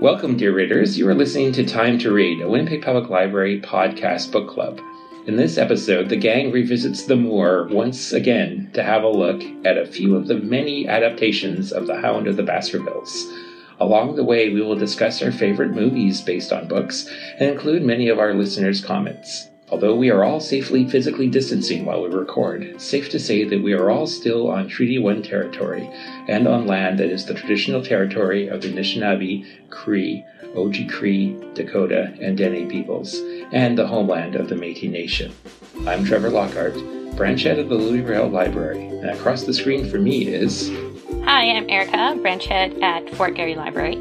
Welcome, dear readers. You are listening to Time to Read, a Winnipeg Public Library podcast book club. In this episode, the gang revisits the moor once again to have a look at a few of the many adaptations of The Hound of the Baskervilles. Along the way, we will discuss our favorite movies based on books and include many of our listeners' comments. Although we are all safely physically distancing while we record, safe to say that we are all still on Treaty 1 territory and on land that is the traditional territory of the Anishinaabe, Cree, Oji-Cree, Dakota, and Dene peoples, and the homeland of the Métis Nation. I'm Trevor Lockhart, branch head of the Louis Riel Library, and across the screen from me is. Hi, I'm Erica, branch head at Fort Garry Library.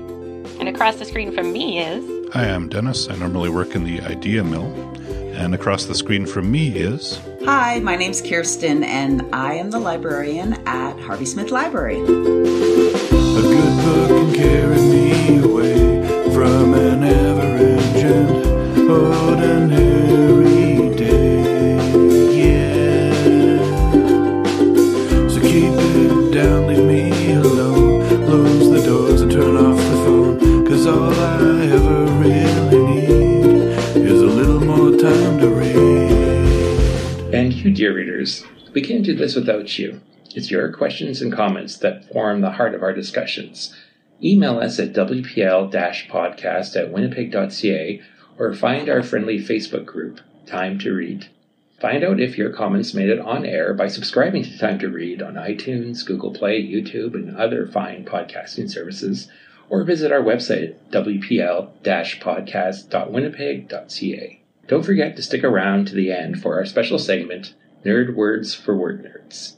And across the screen from me is. Hi, I'm Dennis. I normally work in the Idea Mill. And across the screen from me is. Hi, my name's Kirsten, and I am the librarian at Harvey Smith Library. A good book can carry me away from an and ordinary we can't do this without you. It's your questions and comments that form the heart of our discussions. Email us at wpl podcast at winnipeg.ca or find our friendly Facebook group, Time to Read. Find out if your comments made it on air by subscribing to Time to Read on iTunes, Google Play, YouTube, and other fine podcasting services, or visit our website at wpl podcast.winnipeg.ca. Don't forget to stick around to the end for our special segment, Nerd Words for Word Nerds.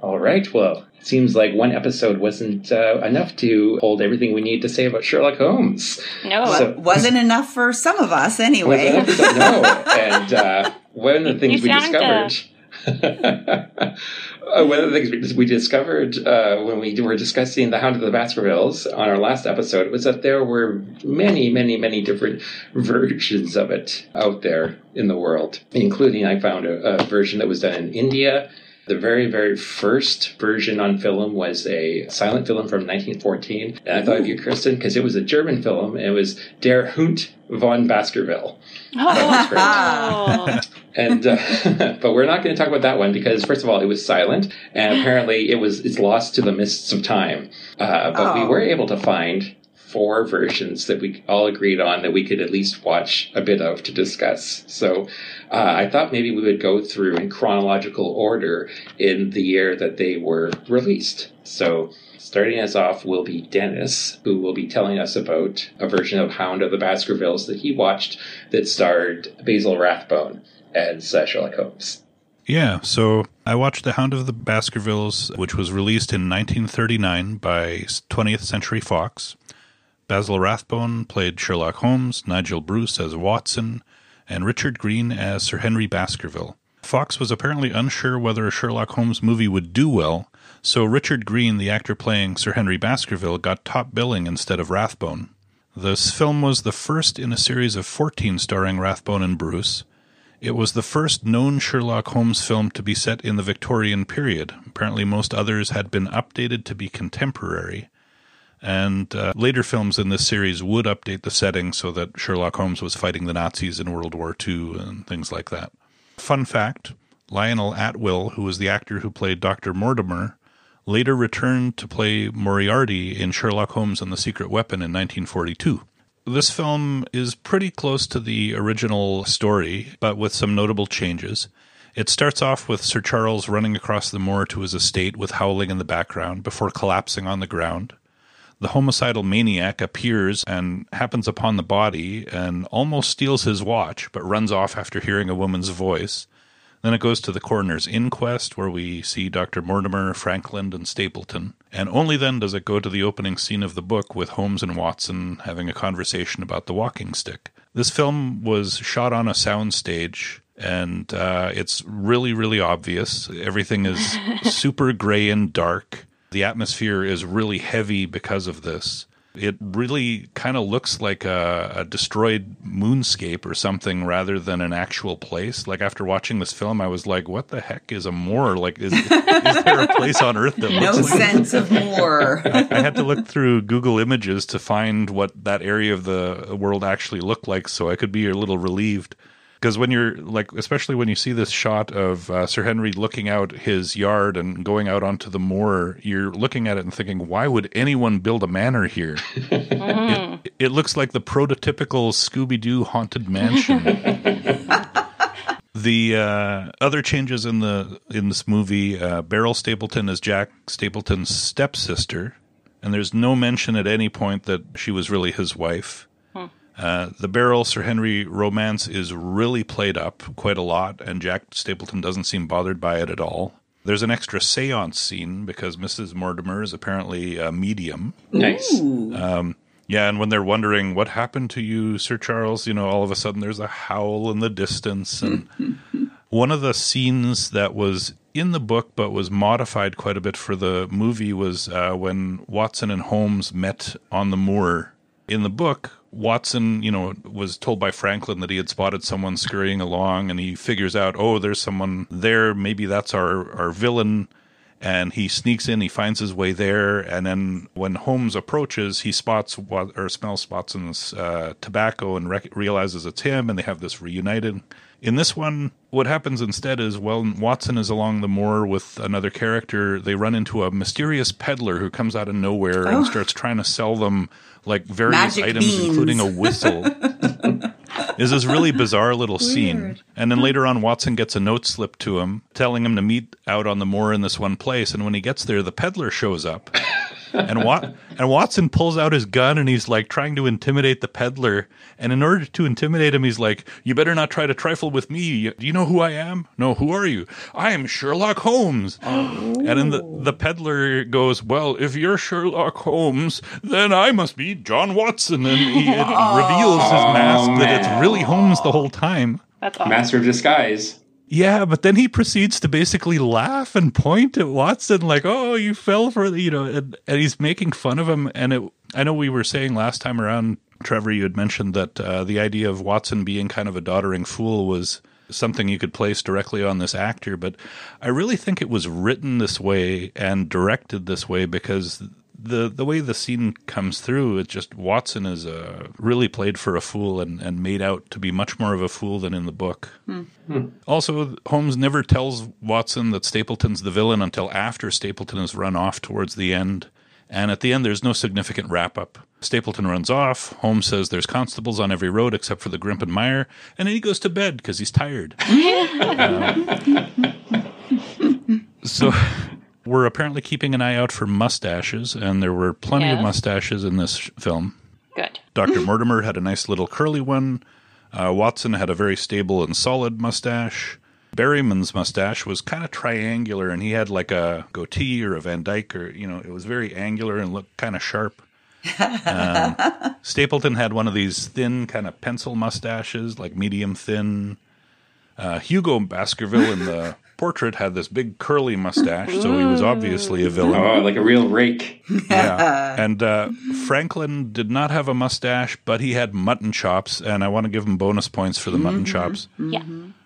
All right, well, it seems like one episode wasn't uh, enough to hold everything we need to say about Sherlock Holmes. No, So- Wasn't enough for some of us, anyway. it? I. And uh, one of the things You we uh, discovered. Uh, one of the things we- we discovered uh, when we were discussing the Hound of the Baskervilles on our last episode was that there were many, many, many different versions of it out there in the world, including I found a, a version that was done in India. The very, very first version on film was a silent film from 1914. And I thought of you, Kristen, because it was a German film. And it was Der Hund von Baskerville. Oh, And uh, but we're not going to talk about that one because first of all, it was silent, and apparently it was it's lost to the mists of time. Uh, but we Oh. were able to find four versions that we all agreed on that we could at least watch a bit of to discuss. So uh, I thought maybe we would go through in chronological order in the year that they were released. So. Starting us off will be Dennis, who will be telling us about a version of Hound of the Baskervilles that he watched that starred Basil Rathbone as uh, Sherlock Holmes. Yeah, so I watched The Hound of the Baskervilles, which was released in 1939 by 20th Century Fox. Basil Rathbone played Sherlock Holmes, Nigel Bruce as Watson, and Richard Greene as Sir Henry Baskerville. Fox was apparently unsure whether a Sherlock Holmes movie would do well, so Richard Greene, the actor playing Sir Henry Baskerville, got top billing instead of Rathbone. This film was the first in a series of 14 starring Rathbone and Bruce. It was the first known Sherlock Holmes film to be set in the Victorian period. Apparently, most others had been updated to be contemporary. And uh, later films in this series would update the setting so that Sherlock Holmes was fighting the Nazis in World War II and things like that. Fun fact Lionel Atwill, who was the actor who played Dr. Mortimer, later returned to play Moriarty in Sherlock Holmes and the Secret Weapon in 1942. This film is pretty close to the original story, but with some notable changes. It starts off with Sir Charles running across the moor to his estate with howling in the background before collapsing on the ground. The homicidal maniac appears and happens upon the body and almost steals his watch, but runs off after hearing a woman's voice. Then it goes to the coroner's inquest, where we see Dr. Mortimer, Frankland, and Stapleton. And only then does it go to the opening scene of the book with Holmes and Watson having a conversation about the walking stick. This film was shot on a soundstage, and uh, it's really, really obvious. Everything is super gray and dark. The atmosphere is really heavy because of this. It really kind of looks like a, a destroyed moonscape or something rather than an actual place. Like after watching this film, I was like, "What the heck is a moor? Like, is, is there a place on Earth that No looks like?" sense of more. I had to look through Google Images to find what that area of the world actually looked like, so I could be a little relieved. Because when you're like, especially when you see this shot of uh, Sir Henry looking out his yard and going out onto the moor, you're looking at it and thinking, why would anyone build a manor here? it, it looks like the prototypical Scooby Doo haunted mansion. The uh, other changes in the in this movie, uh, Beryl Stapleton is Jack Stapleton's stepsister, and there's no mention at any point that she was really his wife. Uh, the Beryl Sir Henry romance is really played up quite a lot, and Jack Stapleton doesn't seem bothered by it at all. There's an extra seance scene because Mrs. Mortimer is apparently a medium. Nice. Yeah, and when they're wondering what happened to you, Sir Charles, you know, all of a sudden there's a howl in the distance. And one of the scenes that was in the book but was modified quite a bit for the movie was uh, when Watson and Holmes met on the moor. In the book, Watson, you know, was told by Frankland that he had spotted someone scurrying along, and he figures out, oh, there's someone there. Maybe that's our, our villain and he sneaks in. He finds his way there, and then when Holmes approaches, he spots or smells Watson's uh, tobacco and rec- realizes it's him, and they have this reunited. In this one, what happens instead is when Watson is along the moor with another character, they run into a mysterious peddler who comes out of nowhere and oh. starts trying to sell them like various Magic items, beans. including a whistle. is this really bizarre little scene. And then later on, Watson gets a note slipped to him telling him to meet out on the moor in this one place. And when he gets there, the peddler shows up. And, Wat- and Watson pulls out his gun and he's like trying to intimidate the peddler. And in order to intimidate him, he's like, You better not try to trifle with me. Do you know who I am? No, who are you? I am Sherlock Holmes. And then the, the peddler goes, Well, if you're Sherlock Holmes, then I must be John Watson. And he it reveals his mask that it's oh, really Holmes the whole time. That's awesome. Master of disguise. Yeah, but then he proceeds to basically laugh and point at Watson like, "Oh, you fell for the, you know," and, and he's making fun of him. And it, I know we were saying last time around, Trevor, you had mentioned that uh, the idea of Watson being kind of a doddering fool was something you could place directly on this actor, but I really think it was written this way and directed this way because the the way the scene comes through, it just Watson is uh, really played for a fool and, and made out to be much more of a fool than in the book. Also, Holmes never tells Watson that Stapleton's the villain until after Stapleton has run off towards the end. And at the end, there's no significant wrap up. Stapleton runs off. Holmes says there's constables on every road except for the Grimpen Mire. And then he goes to bed because he's tired. Um, so we're apparently keeping an eye out for mustaches, and there were plenty of mustaches in this film. Good. Dr. Mortimer had a nice little curly one. Uh, Watson had a very stable and solid mustache. Barrymore's mustache was kind of triangular, and he had like a goatee or a Van Dyke, or you know, it was very angular and looked kind of sharp. Um, Stapleton had one of these thin, kind of pencil mustaches, like medium thin. Uh, Hugo Baskerville in the portrait had this big curly mustache, so he was obviously a villain. Oh, like a real rake. Yeah. And uh, Frankland did not have a mustache, but he had mutton chops, and I want to give him bonus points for the mutton chops. Yeah.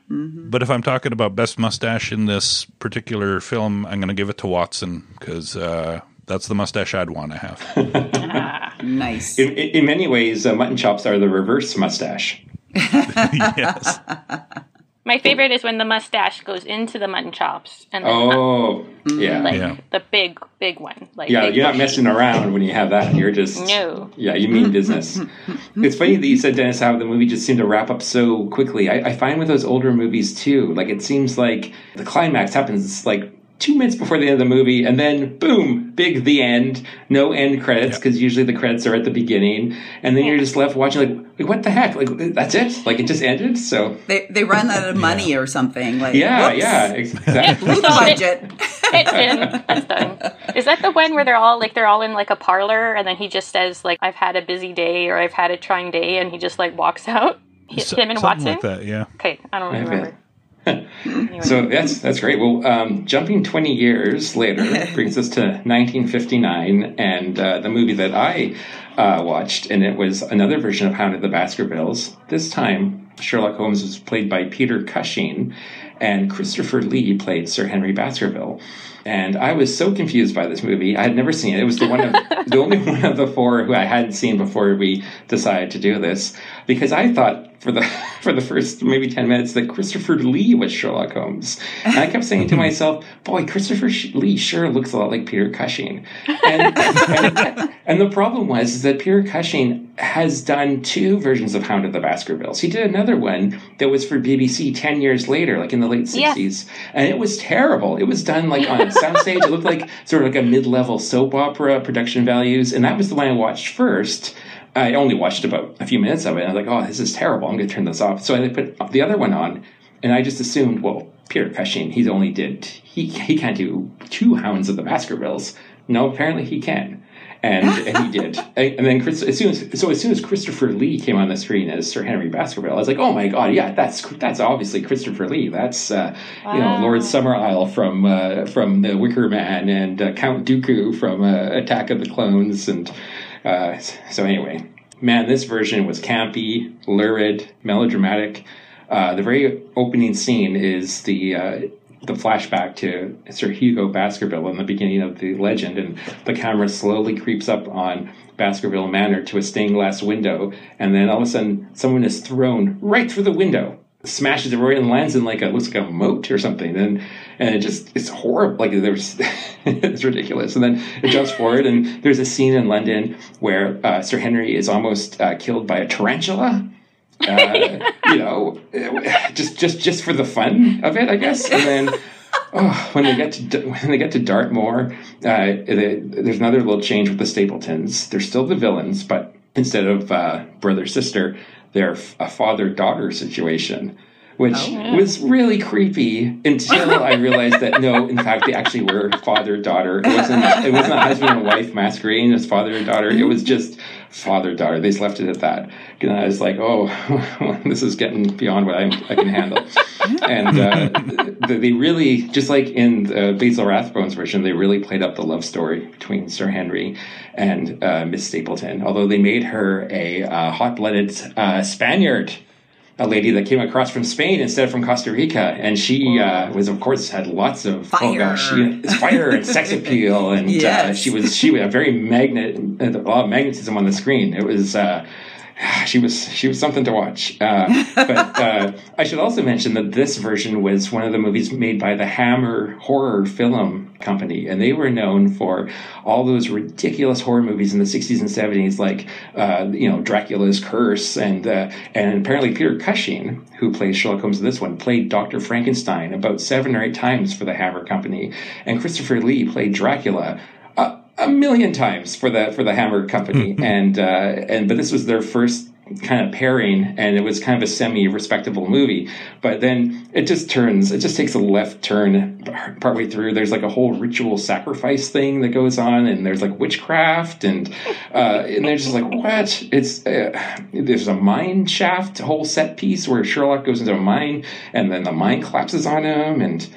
But if I'm talking about best mustache in this particular film, I'm going to give it to Watson because uh, that's the mustache I'd want to have. Nice. In, in, in many ways, uh, mutton chops are the reverse mustache. yes. My favorite is when the mustache goes into the mutton chops and then Oh, yeah. like Yeah. the big, big one. Like Yeah, big you're not bushy. messing around when you have that. You're just No. Yeah, you mean business. it's funny that you said Dennis how the movie just seemed to wrap up so quickly. I, I find with those older movies too, like it seems like the climax happens like two minutes before the end of the movie, and then boom, big the end. No end credits because usually the credits are at the beginning, and then you're just left watching like, like what the heck? Like that's it? Like it just ended? So They they run out of money or something. Like yeah, whoops. yeah, exactly. Loot So it- budget. It's in. That's done. Is that the one where they're all like they're all in like a parlor and then he just says like I've had a busy day or I've had a trying day and he just like walks out. He- So- him and something Watson. like that, yeah. Okay, I don't I have remember. Anyway. So that's that's great. Well, um, jumping 20 years later brings us to 1959 and uh, the movie that I uh, watched, and it was another version of Hound of the Baskervilles. This time, Sherlock Holmes was played by Peter Cushing, and Christopher Lee played Sir Henry Baskerville. And I was so confused by this movie. I had never seen it. It was the one of the only one of the four who I hadn't seen before we decided to do this because I thought for the for the first maybe 10 minutes that Christopher Lee was Sherlock Holmes. And I kept saying to myself, boy, Christopher Lee sure looks a lot like Peter Cushing. And, and, and the problem was is that Peter Cushing has done two versions of Hound of the Baskervilles. He did another one that was for BBC 10 years later, like in the late 60s. And it was terrible. It was done like on a soundstage. It looked like sort of like a mid-level soap opera production values. And that was the one I watched first. I only watched about a few minutes of it. And I was like, oh, this is terrible. I'm going to turn this off. So I put the other one on, and I just assumed, well, Peter Cushing, he's only did he he can't do two Hounds of the Baskervilles. No, apparently he can, and, and he did. And then Chris, as soon as so as soon as Christopher Lee came on the screen as Sir Henry Baskerville, I was like, oh my god, yeah, that's that's obviously Christopher Lee. That's uh, you know Wow. Lord Summerisle from uh, from The Wicker Man and uh, Count Dooku from uh, Attack of the Clones and. Uh, so anyway, man, this version was campy, lurid, melodramatic. Uh, the very opening scene is the uh, the flashback to Sir Hugo Baskerville in the beginning of the legend, and the camera slowly creeps up on Baskerville Manor to a stained glass window, and then all of a sudden, someone is thrown right through the window, smashes it right and lands in like a looks like a moat or something, and and it just it's horrible. Like there's it's ridiculous, and then it jumps forward, and there's a scene in London where uh, Sir Henry is almost uh, killed by a tarantula uh, you know, just just just for the fun of it, I guess. And then oh, when they get to when they get to Dartmoor, uh, they, there's another little change with the Stapletons. They're still the villains, but instead of uh, brother sister, they're a father daughter situation. Which oh, was really creepy until I realized that no, in fact, they actually were father daughter. It wasn't. It wasn't a husband and wife masquerading as father and daughter. It was just father daughter. They just left it at that. And I was like, oh, this is getting beyond what I, I can handle. And uh, they really, just like in uh, Basil Rathbone's version, they really played up the love story between Sir Henry and uh, Miss Stapleton. Although they made her a uh, hot-blooded uh, Spaniard a lady that came across from Spain instead of from Costa Rica, and she uh, was, of course, had lots of oh gosh, she, fire and sex appeal, and uh, she was she was a very magnet, a lot of magnetism on the screen. It was. Uh, she was she was something to watch, uh, but uh, I should also mention that this version was one of the movies made by the Hammer Horror Film Company, and they were known for all those ridiculous horror movies in the '60s and '70s, like uh, you know Dracula's Curse, and uh, and apparently Peter Cushing, who plays Sherlock Holmes in this one, played Doctor Frankenstein about seven or eight times for the Hammer Company, and Christopher Lee played Dracula a, million times for the for the Hammer Company, and uh, and but this was their first kind of pairing, and it was kind of a semi-respectable movie. But then it just turns, it just takes a left turn partway through. There's like a whole ritual sacrifice thing that goes on, and there's like witchcraft, and uh, and they're just like, what? It's uh, there's a mine shaft whole set piece where Sherlock goes into a mine, and then the mine collapses on him, and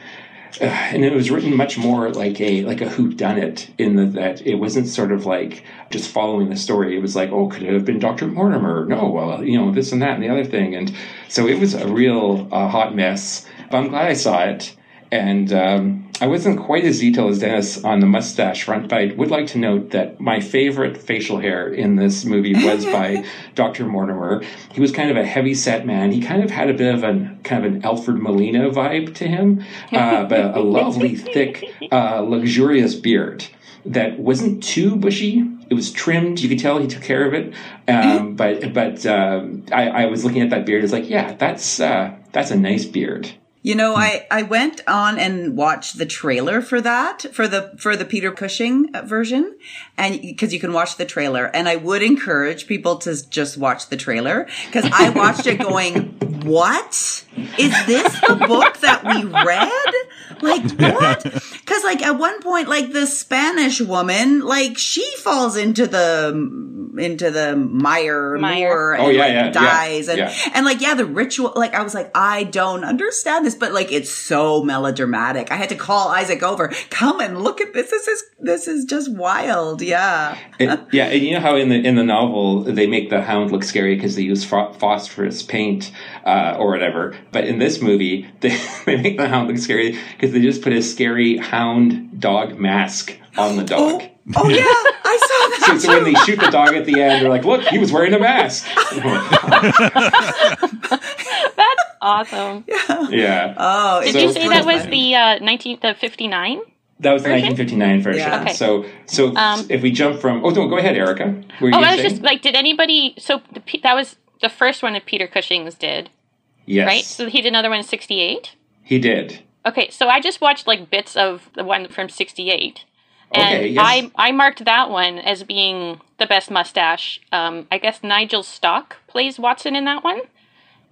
uh, and it was written much more like a like a who done it in the, that it wasn't sort of like just following the story. It was like, oh, could it have been Doctor Mortimer? No, well, you know, this and that and the other thing, and so it was a real uh, hot mess. But I'm glad I saw it, and um, I wasn't quite as detailed as Dennis on the mustache front, but I would like to note that my favorite facial hair in this movie was by Dr. Mortimer. He was kind of a heavy set man. He kind of had a bit of an kind of an Alfred Molina vibe to him, uh, but a lovely, thick, uh, luxurious beard that wasn't too bushy. It was trimmed. You could tell he took care of it. Um, but but um, I, I was looking at that beard. It's like, yeah, that's uh, that's a nice beard. You know, I, I went on and watched the trailer for that for the for the Peter Cushing uh, version, and because you can watch the trailer, and I would encourage people to just watch the trailer because I watched it going, "What is this the book that we read? Like what?" Because like at one point, like the Spanish woman, like she falls into the mm, into the mire, Mire. moor oh, and Oh, yeah, like, yeah, yeah, dies and yeah. and like yeah the ritual like I was like I don't understand this but like it's so melodramatic I had to call Isaac over come and look at this this is this is just wild yeah It- yeah, and you know how in the in the novel they make the hound look scary because they use pho- phosphorus paint uh, or whatever. But in this movie, they, they make the hound look scary because they just put a scary hound dog mask on the dog. oh oh yeah I saw So, that so when they shoot the dog at the end, they're like, "Look, he was wearing a mask." That's awesome. yeah, oh Did So- you say that was funny. the uh, 19 the 59? That was the 1959 version. Yeah. Okay. So, so Um, if we jump from, oh no, go ahead, Erica. What were you Oh, I was say? just like, did anybody? So the, that was the first one that Peter Cushing's did, yes, right? So he did another one in '68. he did. Okay, so I just watched like bits of the one from '68, and Okay, yes. I I marked that one as being the best mustache. Um, I guess Nigel Stock plays Watson in that one,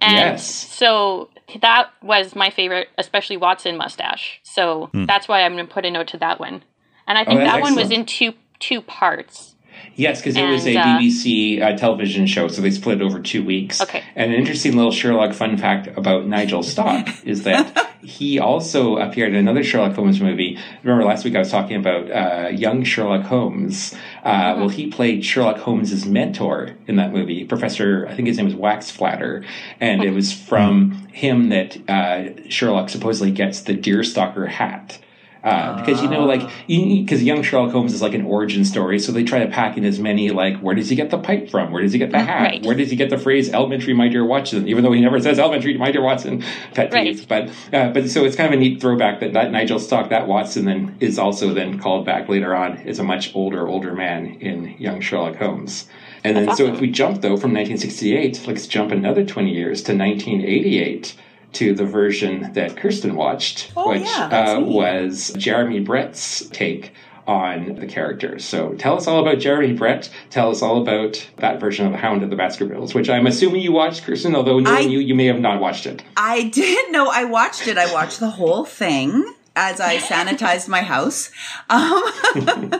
and Yes. so that was my favorite, especially Watson mustache. So that's why I'm going to put a note to that one, and I think Hmm. Oh, that's that one was in two two parts. Yes, because it was a uh, BBC uh, television show, so they split it over two weeks. Okay. And an interesting little Sherlock fun fact about Nigel Stock is that he also appeared in another Sherlock Holmes movie. Remember last week I was talking about uh, young Sherlock Holmes. Uh, Well, he played Sherlock Holmes's mentor in that movie, Professor. I think his name was Waxflatter, and it was from him that uh, Sherlock supposedly gets the deerstalker hat. Uh, because you know, like, because young Sherlock Holmes is like an origin story, so they try to pack in as many like, where does he get the pipe from? Where does he get the hat? Right. Where does he get the phrase "elementary, my dear Watson"? Even though he never says "elementary, my dear Watson," pet Right. But uh, but so it's kind of a neat throwback that that Nigel Stock, that Watson, then is also then called back later on as a much older older man in young Sherlock Holmes. And then, so if we jump though from 1968, let's jump another 20 years to 1988 to the version that Kirsten watched, Oh, which yeah, uh, was Jeremy Brett's take on the characters. So tell us all about Jeremy Brett. Tell us all about that version of the Hound of the Baskervilles, which I'm assuming you watched, Kirsten, although knowing I- you, you may have not watched it. I didn't. know I watched it. I watched the whole thing as I sanitized my house. Um,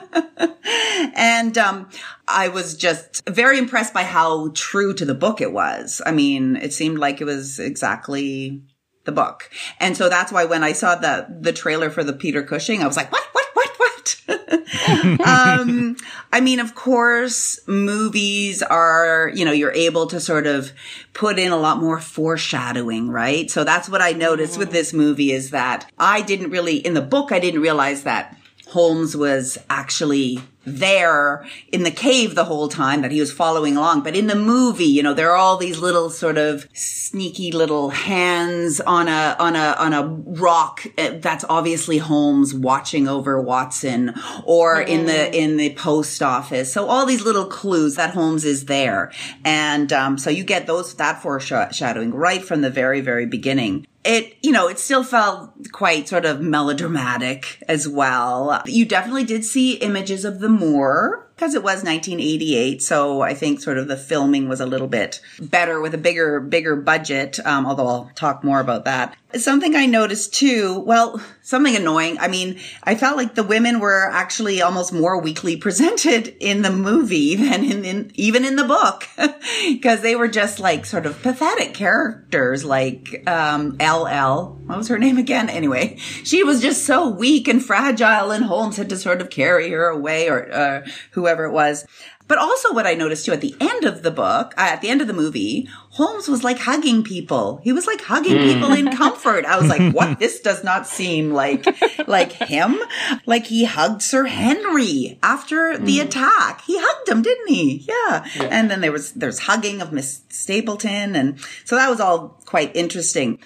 and um, I was just very impressed by how true to the book it was. I mean, it seemed like it was exactly the book. And so that's why when I saw the the trailer for the Peter Cushing, I was like, what, what, what, what? um, I mean, of course, movies are, you know, you're able to sort of put in a lot more foreshadowing, right? So that's what I noticed with this movie is that I didn't really, in the book, I didn't realize that Holmes was actually there in the cave the whole time that he was following along. But in the movie, you know, there are all these little sort of sneaky little hands on a, on a, on a rock. uh, That's obviously Holmes watching over Watson or in the, in the post office. So all these little clues that Holmes is there. And, um, so you get those, that foreshadowing right from the very, very beginning it you know it still felt quite sort of melodramatic as well you definitely did see images of the moor because it was 1988 so i think sort of the filming was a little bit better with a bigger bigger budget um, although i'll talk more about that. Something i noticed too well something annoying i mean i felt like the women were actually almost more weakly presented in the movie than in, in even in the book because they were just like sort of pathetic characters like um ll what was her name again? Anyway she was just so weak and fragile and holmes had to sort of carry her away or uh, whoever it was but also what I noticed too at the end of the book, uh, at the end of the movie, Holmes was like hugging people. He was like hugging people in comfort. I was like, what? This does not seem like, like him. Like he hugged Sir Henry after the attack. He hugged him, didn't he? Yeah. And then there was, there's hugging of Miss Stapleton. And so that was all quite interesting.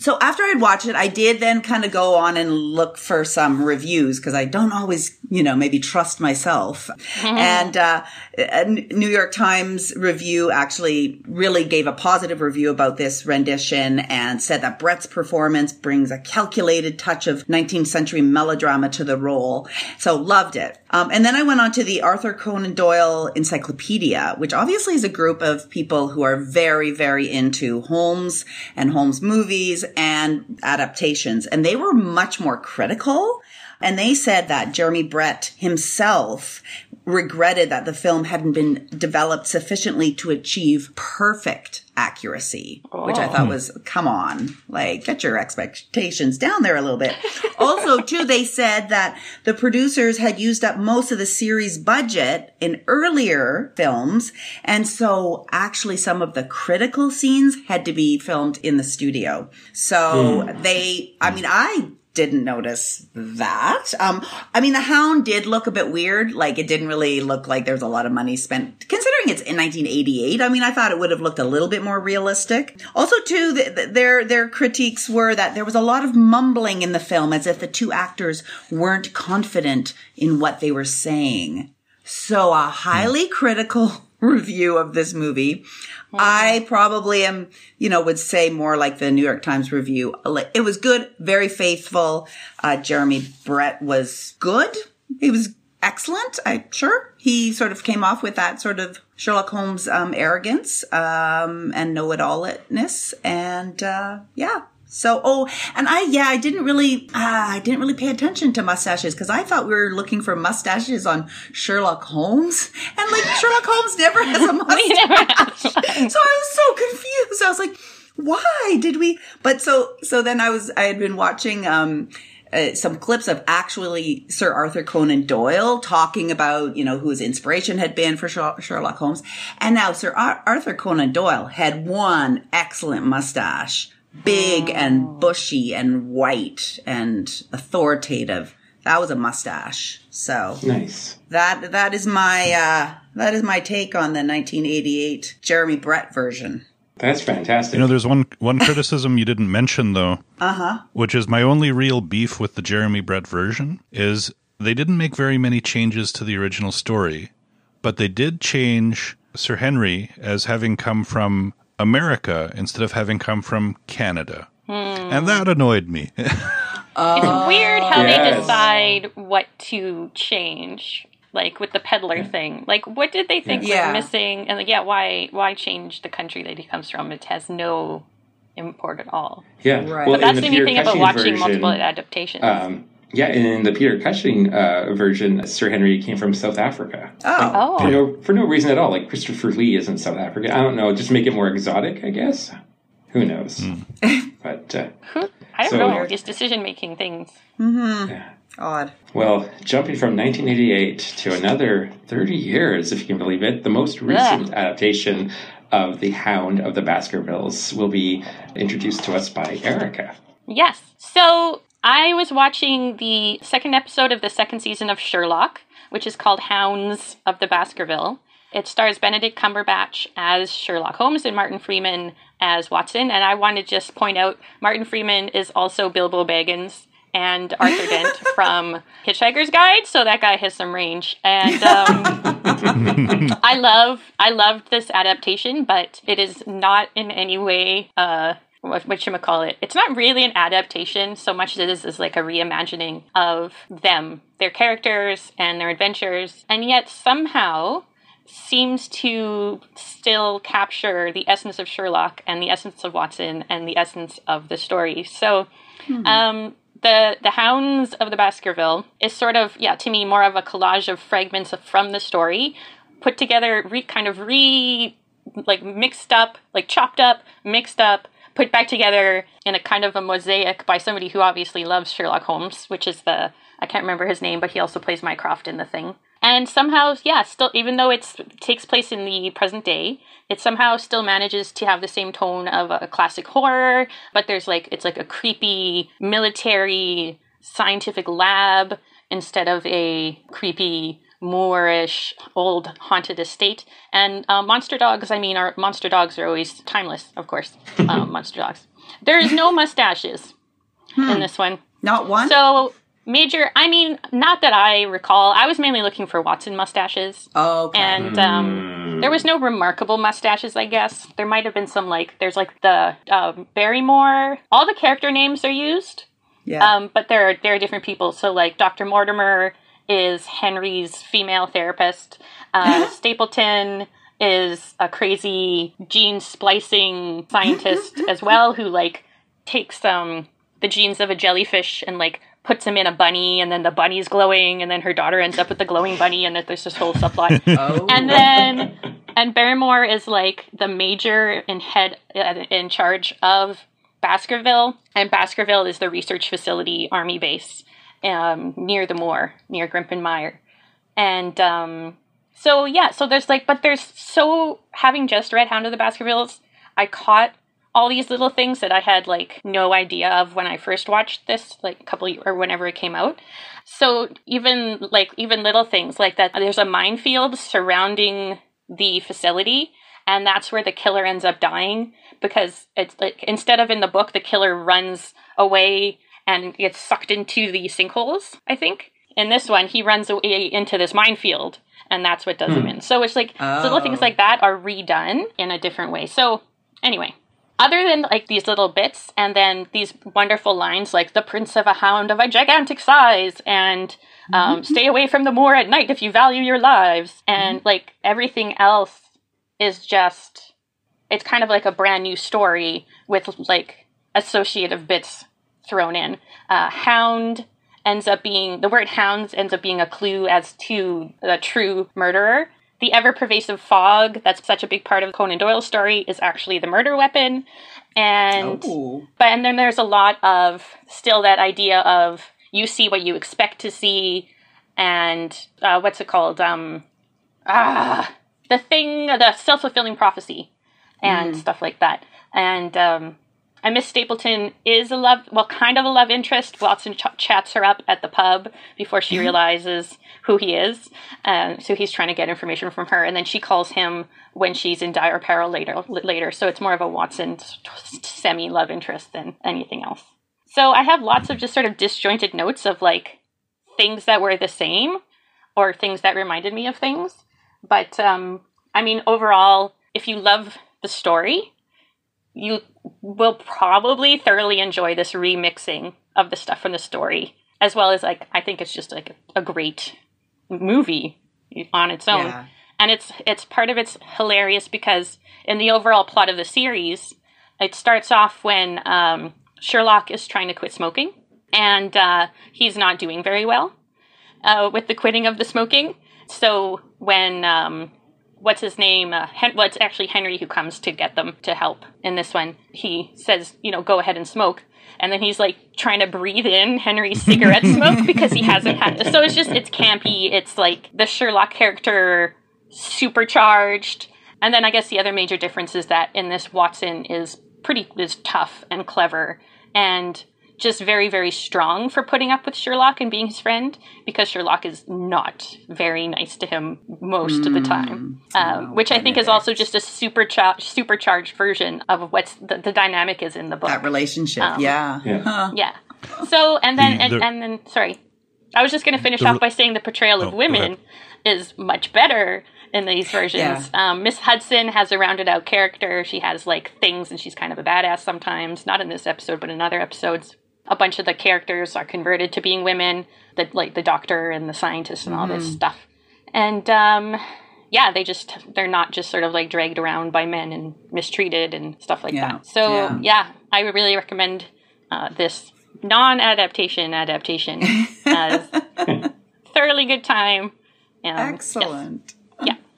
So after I'd watched it, I did then kind of go on and look for some reviews because I don't always, you know, maybe trust myself. and uh, a New York Times review actually really gave a positive review about this rendition and said that Brett's performance brings a calculated touch of 19th century melodrama to the role. So loved it. Um, and then I went on to the Arthur Conan Doyle Encyclopedia, which obviously is a group of people who are very, very into Holmes and Holmes movies and adaptations. And they were much more critical. And they said that Jeremy Brett himself regretted that the film hadn't been developed sufficiently to achieve perfect accuracy, which I thought oh. was, come on, like get your expectations down there a little bit. also, too, they said that the producers had used up most of the series budget in earlier films. And so actually some of the critical scenes had to be filmed in the studio. So hmm. they, I mean, I didn't notice that. Um, I mean, the hound did look a bit weird. Like it didn't really look like there was a lot of money spent. Considering it's in 1988, I mean, I thought it would have looked a little bit more realistic. Also, too, th- th- their their critiques were that there was a lot of mumbling in the film, as if the two actors weren't confident in what they were saying. So, a highly critical review of this movie. I probably am, you know, would say more like the New York Times review. It was good, very faithful. Uh, Jeremy Brett was good. He was excellent. I'm sure he sort of came off with that sort of Sherlock Holmes um, arrogance um, and know-it-allness, and uh, yeah. So, oh, and I, yeah, I didn't really, uh, I didn't really pay attention to mustaches because I thought we were looking for mustaches on Sherlock Holmes, and like Sherlock Holmes never has a mustache. We never have so I was so confused. I was like, why did we? But so, so then I was, I had been watching, um, uh, some clips of actually Sir Arthur Conan Doyle talking about, you know, who his inspiration had been for Sherlock Holmes. And now Sir Ar- Arthur Conan Doyle had one excellent mustache, big and bushy and white and authoritative. That was a mustache. So Nice. that, that is my, uh, that is my take on the 1988 Jeremy Brett version. That's fantastic. You know, there's one one criticism you didn't mention though, uh-huh. which is my only real beef with the Jeremy Brett version is they didn't make very many changes to the original story, but they did change Sir Henry as having come from America instead of having come from Canada. And that annoyed me. It's weird how they decide what to change. Like with the peddler thing, like what did they think Yeah. was missing? And like, yeah, why why change the country that he comes from? It has no import at all. yeah. Right. Well, But that's the the neat thing about watching version, multiple adaptations. Um, yeah, in the Peter Cushing uh, version, Sir Henry came from South Africa. Oh. oh, For no, for no reason at all. Like Christopher Lee isn't South African. I don't know. Just make it more exotic, I guess. Who knows? but uh, I don't So- know. Just decision making things. yeah. Odd. Well, jumping from 1988 to another 30 years, if you can believe it, the most recent adaptation of The Hound of the Baskervilles will be introduced to us by Erica. Yes. So I was watching the second episode of the second season of Sherlock, which is called Hounds of the Baskerville. It stars Benedict Cumberbatch as Sherlock Holmes and Martin Freeman as Watson. And I want to just point out Martin Freeman is also Bilbo Baggins and Arthur Dent from Hitchhiker's Guide, so that guy has some range. And um, I love I loved this adaptation, but it is not in any way uh what you call it. It's not really an adaptation so much as it is, is like a reimagining of them, their characters and their adventures, and yet somehow seems to still capture the essence of Sherlock and the essence of Watson and the essence of the story. So um, the the Hounds of the Baskerville is sort of yeah to me more of a collage of fragments of, from the story put together, re, kind of re like mixed up, like chopped up, mixed up, put back together in a kind of a mosaic by somebody who obviously loves Sherlock Holmes, which is the I can't remember his name, but he also plays Mycroft in the thing. And somehow, yeah, still even though it takes place in the present day, it somehow still manages to have the same tone of a classic horror, but there's like it's like a creepy military scientific lab instead of a creepy Moorish old haunted estate. And uh, monster dogs, I mean, our monster dogs are always timeless, of course. Um, monster dogs. There's no mustaches in this one. Not one? So major, I mean, not that I recall. I was mainly looking for Watson mustaches. Oh, okay. And um, there was no remarkable mustaches, I guess. There might have been some, like, there's like the uh, Barrymore. All the character names are used, yeah. um, but there are they're different people. So, like, Dr. Mortimer is Henry's female therapist. Uh, Stapleton is a crazy gene splicing scientist as well who, like, takes um, the genes of a jellyfish and, like, puts him in a bunny, and then the bunny's glowing, and then her daughter ends up with the glowing bunny, and there's this whole subplot. Oh. and then and Barrymore is like the major and head uh, in charge of Baskerville, and Baskerville is the research facility army base um, near the moor, near Grimpen Mire, and um, so yeah, so there's like, but there's so having just read Hound of the Baskervilles, I caught all these little things that I had like no idea of when I first watched this, like a couple or whenever it came out. So even like even little things like that, there's a minefield surrounding the facility, and that's where the killer ends up dying because it's like instead of in the book, the killer runs away and gets sucked into the sinkholes. I think in this one, he runs away into this minefield, and that's what does him hmm. in. So it's like little things Oh. like that are redone in a different way. So anyway, other than like these little bits and then these wonderful lines like the prince of a hound of a gigantic size and um, mm-hmm. stay away from the moor at night if you value your lives and mm-hmm. like everything else is just it's kind of like a brand new story with like associative bits thrown in. Uh, hound ends up being the word hounds ends up being a clue as to the true murderer. The ever pervasive fog that's such a big part of conan doyle's story is actually the murder weapon. And Oh. but and then there's a lot of still that idea of you see what you expect to see and uh, what's it called um ah the thing the self-fulfilling prophecy and stuff like that. And um and Miss Stapleton is a love, well, kind of a love interest. Watson ch- chats her up at the pub before she realizes who he is. Um, so he's trying to get information from her, and then she calls him when she's in dire peril later. Later, so it's more of a Watson semi love interest than anything else. So I have lots of just sort of disjointed notes of like things that were the same or things that reminded me of things. But um, I mean, overall, if you love the story, you will probably thoroughly enjoy this remixing of the stuff from the story, as well as like I think it's just like a great movie on its own. Yeah. And it's it's part of it's hilarious because in the overall plot of the series, it starts off when um, Sherlock is trying to quit smoking, and uh, he's not doing very well uh, with the quitting of the smoking. So when um, what's his name? Uh, Hen- well, it's actually Henry who comes to get them to help in this one. He says, you know, go ahead and smoke. And then he's like trying to breathe in Henry's cigarette smoke because he hasn't had it. So it's just, it's campy. It's like the Sherlock character supercharged. And then I guess the other major difference is that in this, Watson is pretty, is tough and clever and just very, very strong for putting up with Sherlock and being his friend because Sherlock is not very nice to him most of the time. Um, which I think is also just a supercha- supercharged version of what's the, the dynamic is in the book. That relationship. Um, yeah. Yeah. Huh. Yeah. So and then The- and, the- and then sorry, I was just going to finish The off by saying the portrayal Oh, of women is much better in these versions. Yeah. Um, Miss Hudson has a rounded out character. She has like things, and she's kind of a badass sometimes. Not in this episode, but in other episodes. A bunch of the characters are converted to being women. The like the doctor and the scientist and all Mm-hmm. this stuff. And um, yeah, they just they're not just sort of like dragged around by men and mistreated and stuff like Yeah. that. So Yeah. yeah, I would really recommend uh, this non-adaptation adaptation as thoroughly good time. Um, yes.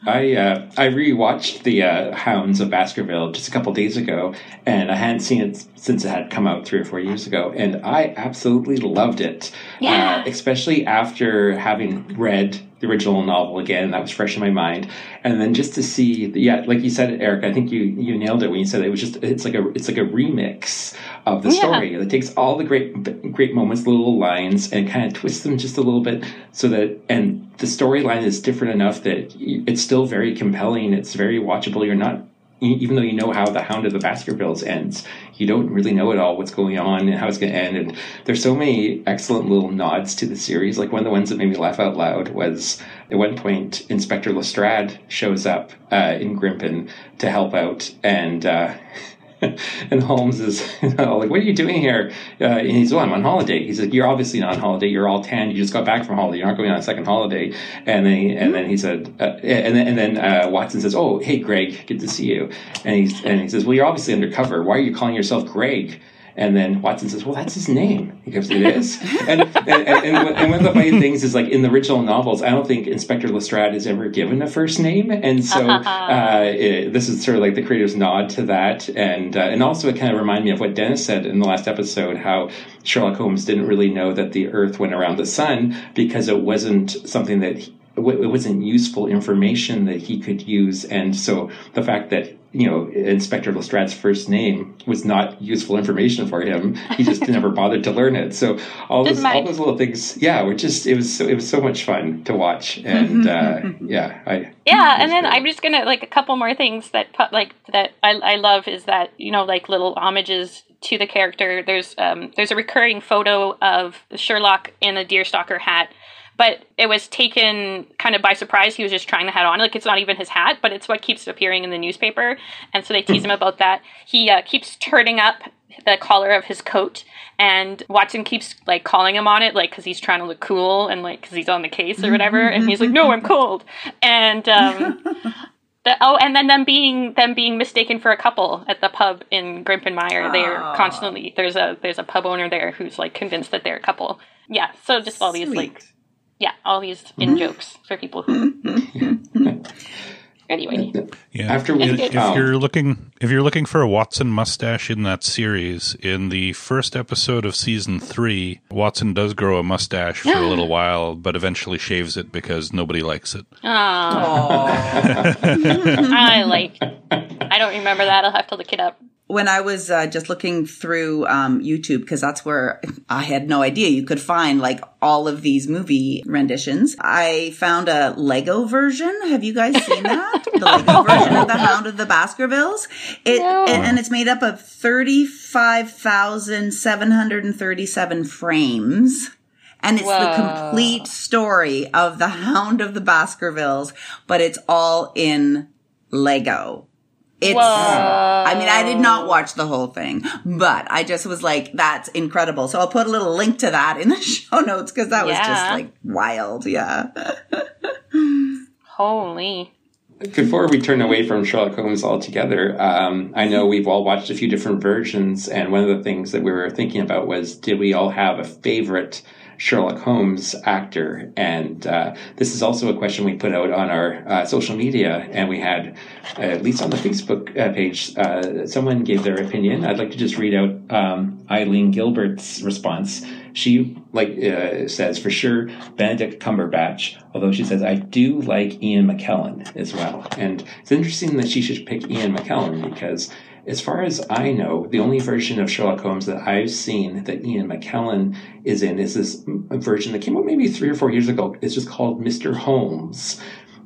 I uh, I rewatched the uh, Hounds of Baskerville just a couple days ago, and I hadn't seen it since it had come out three or four years ago, and I absolutely loved it. Yeah. Uh, especially after having read the original novel again, that was fresh in my mind, and then just to see, yeah, like you said, Eric, I think you you nailed it when you said it was just it's like a it's like a remix of the Yeah. story. It takes all the great great moments, little lines, and kind of twists them just a little bit so that and the storyline is different enough that it's still very compelling. It's very watchable. You're not even though you know how the Hound of the Baskervilles ends, you don't really know at all what's going on and how it's going to end. And there's so many excellent little nods to the series. Like one of the ones that made me laugh out loud was at one point Inspector Lestrade shows up uh, in Grimpen to help out, and uh, and Holmes is like, "What are you doing here?" Uh, and he's, "Oh, I'm on holiday." He's like, "You're obviously not on holiday. You're all tan. You just got back from holiday. You're not going on a second holiday." And then he, and then he said, uh, and then and then uh, Watson says, "Oh, hey, Greg, good to see you." And he's and he says, "Well, you're obviously undercover. Why are you calling yourself Greg?" And then Watson says, "Well, that's his name." He goes, "It is." and, and, and, and one of the funny things is, like in the original novels, I don't think Inspector Lestrade is ever given a first name, and so uh, it, this is sort of like the creator's nod to that, and uh, and also it kind of reminded me of what Dennis said in the last episode, how Sherlock Holmes didn't really know that the Earth went around the sun because it wasn't something that. He, it wasn't useful information that he could use, and so the fact that you know, Inspector Lestrade's first name was not useful information for him. He just never bothered to learn it. So all those, all those little things, yeah, were just it was so, it was so much fun to watch, and uh, yeah, I yeah, and then great. I'm just gonna like a couple more things that like that I, I love is that you know like little homages to the character. There's um there's a recurring photo of Sherlock in a deerstalker hat but it was taken kind of by surprise. He was just trying the hat on. Like it's not even his hat, but it's what keeps appearing in the newspaper. And so they tease him about that. He uh, keeps turning up the collar of his coat, and Watson keeps like calling him on it, like because he's trying to look cool and like because he's on the case or whatever. And he's like, "No, I'm cold." And um, the, oh, and then them being them being mistaken for a couple at the pub in Grimpen Mire. They're constantly there's a there's a pub owner there who's like convinced that they're a couple. Yeah, so just all these Sweet. like yeah, all these in mm-hmm. jokes for people who. Mm-hmm. anyway, Yeah. After we, if, if oh, you're looking if you're looking for a Watson mustache in that series, in the first episode of season three, Watson does grow a mustache for a little while, but eventually shaves it because nobody likes it. Aw, I like. I don't remember that. I'll have to look it up. When I was uh, just looking through um, YouTube, because that's where I had no idea you could find like all of these movie renditions, I found a Lego version. Have you guys seen that? The Lego version of The Hound of the Baskervilles. It No. and, and it's made up of thirty-five thousand seven hundred and thirty-seven frames. And it's the complete story of the Hound of the Baskervilles, but it's all in Lego. It's, Whoa. I mean, I did not watch the whole thing, but I just was like, that's incredible. So I'll put a little link to that in the show notes because that was just like wild. Yeah. Holy. before we turn away from Sherlock Holmes altogether, um, I know we've all watched a few different versions, and one of the things that we were thinking about was did we all have a favorite Sherlock Holmes actor? And uh, this is also a question we put out on our uh, social media, and we had, at least on the Facebook uh, page, uh, someone gave their opinion. I'd like to just read out um, Eileen Gilbert's response. She like uh, says for sure Benedict Cumberbatch, although she says I do like Ian McKellen as well. And it's interesting that she should pick Ian McKellen because as far as I know, the only version of Sherlock Holmes that I've seen that Ian McKellen is in is this version that came out maybe three or four years ago. It's just called Mr. Holmes.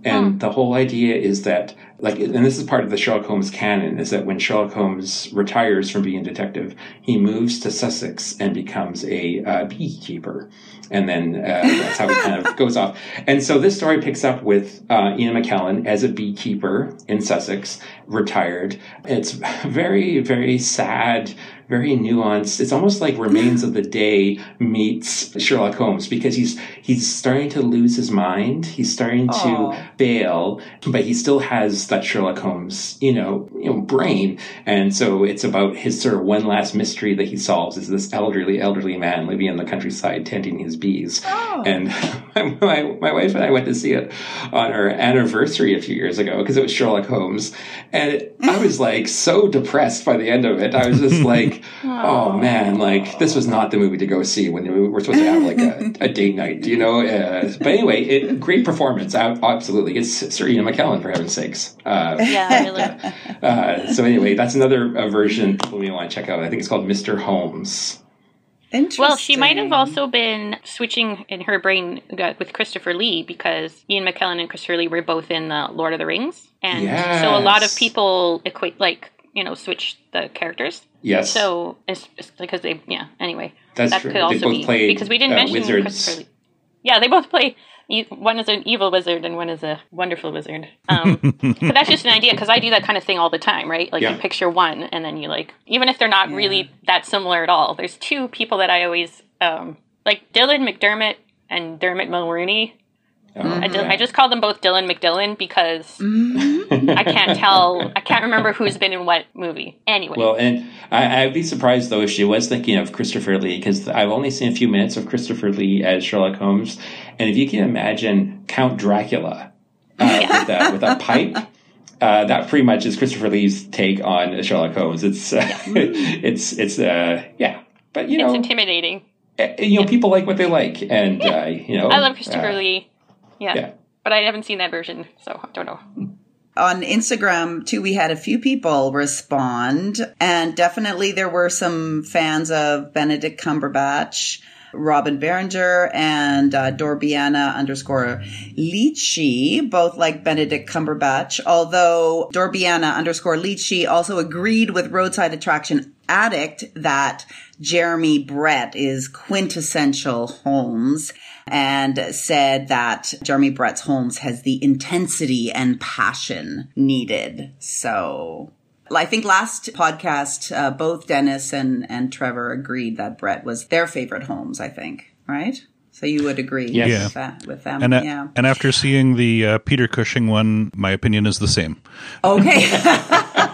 And the whole idea is that, like, and this is part of the Sherlock Holmes canon, is that when Sherlock Holmes retires from being a detective, he moves to Sussex and becomes a uh, beekeeper. And then uh, that's how he kind of goes off. And so this story picks up with uh, Ian McKellen as a beekeeper in Sussex, retired. It's very, very sad, very nuanced. It's almost like Remains of the Day meets Sherlock Holmes because he's he's starting to lose his mind. He's starting to fail, but he still has that Sherlock Holmes, you know, you know, brain. And so it's about his sort of one last mystery that he solves is this elderly, elderly man living in the countryside tending his bees. Oh. And my, my wife and I went to see it on our anniversary a few years ago because it was Sherlock Holmes. And I was like so depressed by the end of it. I was just like, oh man, like this was not the movie to go see when we were supposed to have like a, a date night, you know? Uh, but anyway, it, great performance. Absolutely. It's Sir Ian McKellen, for heaven's sakes. Uh, Yeah, really. uh, so anyway, that's another uh, version people may want to check out. I think it's called Mr. Holmes. Interesting. Well, she might have also been switching in her brain uh, with Christopher Lee because Ian McKellen and Christopher Lee were both in the Lord of the Rings, and so a lot of people equate like you know switch the characters. Yes. So it's, it's because they yeah. Anyway, That's that true. could They also both be played, because we didn't uh, mention wizards. Christopher Lee. Yeah, they both play. E- One is an evil wizard and one is a wonderful wizard. Um, but that's just an idea because I do that kind of thing all the time, right? Like Yeah. you picture one and then you like, even if they're not really that similar at all, there's two people that I always um, like Dylan McDermott and Dermot Mulroney. I, did- I just call them both Dylan McDillan because I can't tell. I can't remember who's been in what movie. Anyway, Well, and I, I'd be surprised though if she was thinking of Christopher Lee because I've only seen a few minutes of Christopher Lee as Sherlock Holmes, and if you can imagine Count Dracula uh, with, a, with a pipe. Uh, that pretty much is Christopher Lee's take on Sherlock Holmes. It's uh, it's it's uh, yeah, but you know, it's intimidating. uh, you know, people like what they like, and uh, you know, I love Christopher uh, Lee. Yeah. yeah. But I haven't seen that version, so I don't know. on Instagram too, we had a few people respond, and definitely there were some fans of Benedict Cumberbatch, Robin Berenger, and uh, Dorbiana underscore Leachy, both like Benedict Cumberbatch. Although Dorbiana underscore Leachy also agreed with Roadside Attraction Addict that Jeremy Brett is quintessential Holmes and said that Jeremy Brett's Holmes has the intensity and passion needed. So I think last podcast, uh, both Dennis and, and Trevor agreed that Brett was their favorite Holmes, I think, right? So you would agree Yes. Yeah. with, that, with them. And, uh, yeah. and after seeing the uh, Peter Cushing one, my opinion is the same. Okay.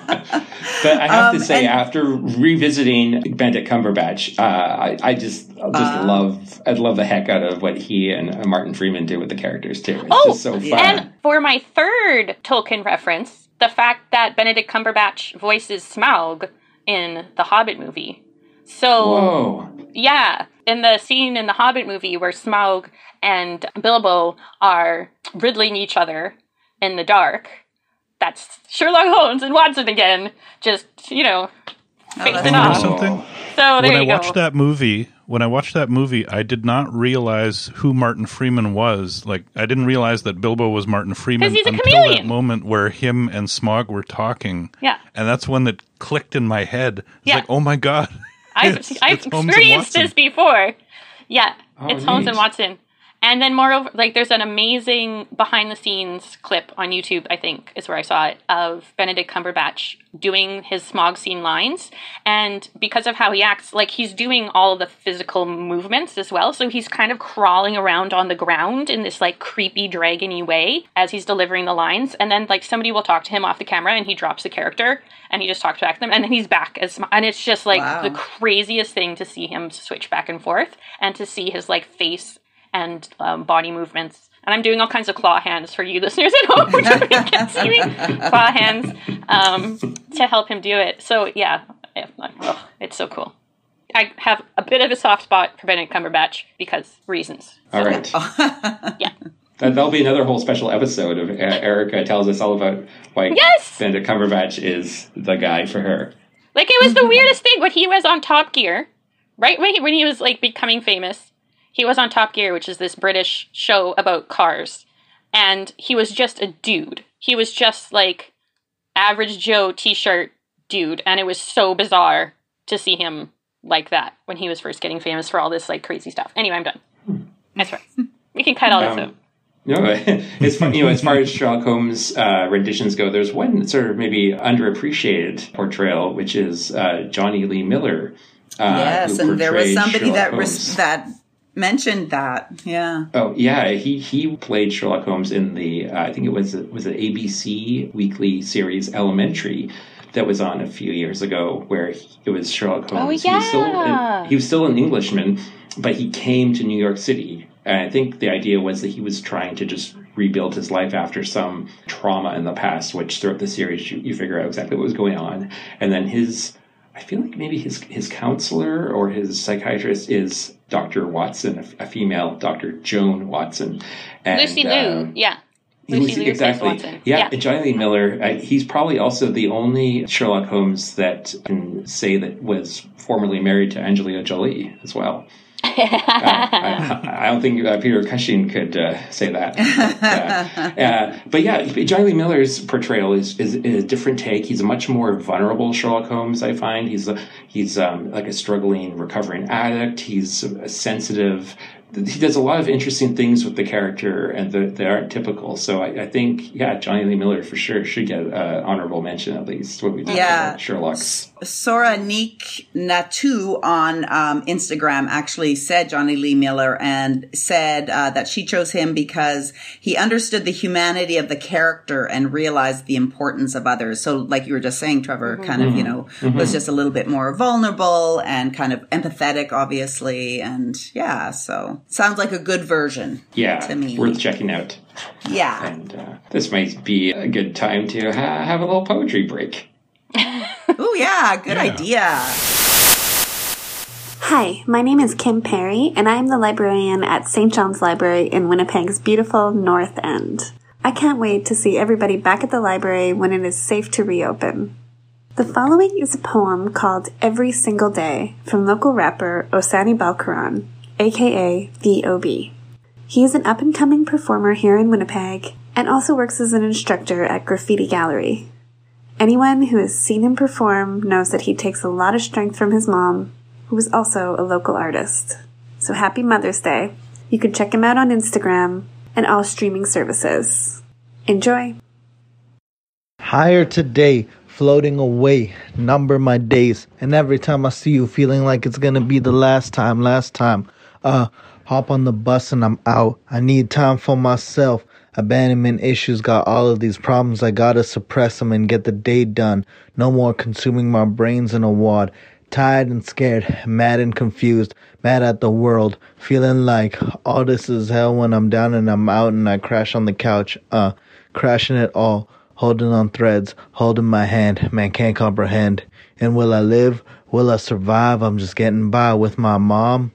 But I have to Um, say, and- after revisiting Benedict Cumberbatch, uh, I, I just I just Uh. love I love the heck out of what he and uh, Martin Freeman did with the characters too. It's Oh, just so fun. And for my third Tolkien reference, the fact that Benedict Cumberbatch voices Smaug in the Hobbit movie. So, Whoa! yeah, in the scene in the Hobbit movie where Smaug and Bilbo are riddling each other in the dark, that's Sherlock Holmes and Watson again, just, you know, oh, facing that's You know off. something? So there when I go. watched that movie, when I watched that movie, I did not realize who Martin Freeman was. Like, I didn't realize that Bilbo was Martin Freeman he's a until chameleon. that moment where him and Smaug were talking. Yeah. and that's when that clicked in my head. It's Yeah. like, oh my god, I've, It's- I've it's experienced this before. Yeah, Oh, it's Holmes and. Watson. And then moreover, like there's an amazing behind the scenes clip on YouTube, I think is where I saw it, of Benedict Cumberbatch doing his Smaug scene lines. And because of how he acts, like he's doing all the physical movements as well. So he's kind of crawling around on the ground in this like creepy dragony way as he's delivering the lines. And then like somebody will talk to him off the camera and he drops the character and he just talks back to them and then he's back as Sm- and it's just like Wow. the craziest thing to see him switch back and forth and to see his like face and um, body movements. And I'm doing all kinds of claw hands for you listeners at home, which you can't see me. Claw hands um, to help him do it. So yeah, oh, it's so cool. I have a bit of a soft spot for Benedict Cumberbatch because reasons. All right. Yeah. That, that'll be another whole special episode of uh, Erica tells us all about why Yes! Benedict Cumberbatch is the guy for her. Like it was the weirdest thing when he was on Top Gear, right when he, when he was like becoming famous. He was on Top Gear, which is this British show about cars, and he was just a dude. He was just like average Joe T-shirt dude, and it was so bizarre to see him like that when he was first getting famous for all this like crazy stuff. Anyway, I'm done. That's right. We can cut all this Um, out. No, it's fun, you know as far as Sherlock Holmes uh, renditions go. There's one sort of maybe underappreciated portrayal, which is uh, Jonny Lee Miller. Uh, yes, and there was somebody Sherlock that Holmes. res- that mentioned that. Yeah. Oh yeah, he he played Sherlock Holmes in the uh, I think it was was an ABC weekly series Elementary that was on a few years ago where he, it was Sherlock Holmes. He was still yeah. an, he was still an Englishman, but he came to New York City. And I think the idea was that he was trying to just rebuild his life after some trauma in the past, which throughout the series you, you figure out exactly what was going on. And then his I feel like maybe his his counselor or his psychiatrist is Dr. Watson, a, a female Dr. Joan Watson. And, Lucy Liu, um, yeah. Lucy Liu exactly. Yeah, Yeah. and Jonny Lee Miller. Uh, he's probably also the only Sherlock Holmes that can say that was formerly married to Angelina Jolie as well. Uh, I, I don't think uh, Peter Cushing could uh, say that. Uh, uh, but yeah, Jonny Lee Miller's portrayal is, is, is a different take. He's a much more vulnerable Sherlock Holmes. I find he's a, he's um, like a struggling, recovering addict. He's a sensitive, he does a lot of interesting things with the character, and the, they aren't typical. So I, I think, yeah, Jonny Lee Miller for sure should get an honorable mention at least What we talk Yeah. about Sherlock. Sora Neek Natu on um, Instagram actually said Jonny Lee Miller and said uh, that she chose him because he understood the humanity of the character and realized the importance of others. So, like you were just saying, Trevor, kind of, you know, was just a little bit more vulnerable and kind of empathetic, obviously. And yeah, so sounds like a good version. Yeah, To me. worth checking out. Yeah. And uh, this might be a good time to ha- have a little poetry break. Oh, yeah. Good Yeah. idea. Hi, my name is Kim Perry, and I'm the librarian at St. John's Library in Winnipeg's beautiful North End. I can't wait to see everybody back at the library when it is safe to reopen. The following is a poem called Every Single Day from local rapper Osani Balkaran, aka VOB. He is an up and coming performer here in Winnipeg and also works as an instructor at Graffiti Gallery. Anyone who has seen him perform knows that he takes a lot of strength from his mom, who is also a local artist. So happy Mother's Day. You can check him out on Instagram and all streaming services. Enjoy! Higher today, floating away, number my days. And every time I see you, feeling like it's gonna be the last time, last time. Uh, hop on the bus and I'm out. I need time for myself. Abandonment issues got all of these problems. I gotta suppress them and get the day done. No more consuming my brains in a wad. Tired and scared, mad and confused, mad at the world, feeling like all this is hell when I'm down and I'm out and I crash on the couch. Uh, crashing it all, holding on threads, holding my hand, man can't comprehend. And will I live? Will I survive? I'm just getting by with my mom.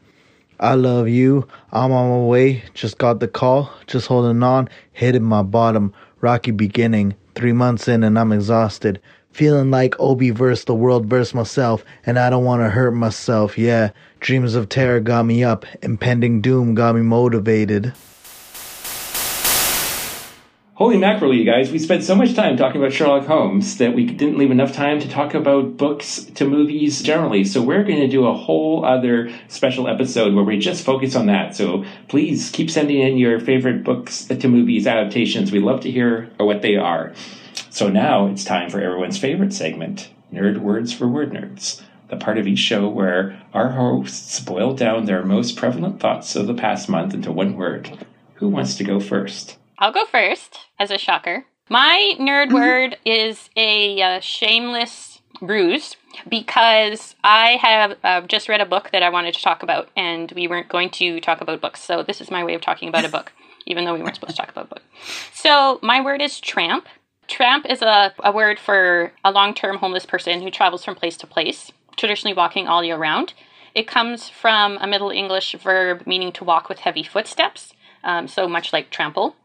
I love you. I'm on my way. Just got the call. Just holding on. Hitting my bottom. Rocky beginning. Three months in and I'm exhausted. Feeling like Obi verse the world verse myself. And I don't want to hurt myself. Yeah. Dreams of terror got me up. Impending doom got me motivated. Holy mackerel, you guys. We spent so much time talking about Sherlock Holmes that we didn't leave enough time to talk about books to movies generally. So we're going to do a whole other special episode where we just focus on that. So please keep sending in your favorite books to movies adaptations. We'd love to hear what they are. So now it's time for everyone's favorite segment, Nerd Words for Word Nerds. The part of each show where our hosts boil down their most prevalent thoughts of the past month into one word. Who wants to go first? I'll go first as a shocker. My nerd word is a uh, shameless ruse because I have uh, just read a book that I wanted to talk about, and we weren't going to talk about books. So this is my way of talking about a book, even though we weren't supposed to talk about a book. So my word is tramp. Tramp is a, a word for a long term homeless person who travels from place to place, traditionally walking all year round. It comes from a Middle English verb meaning to walk with heavy footsteps, um, so much like trample.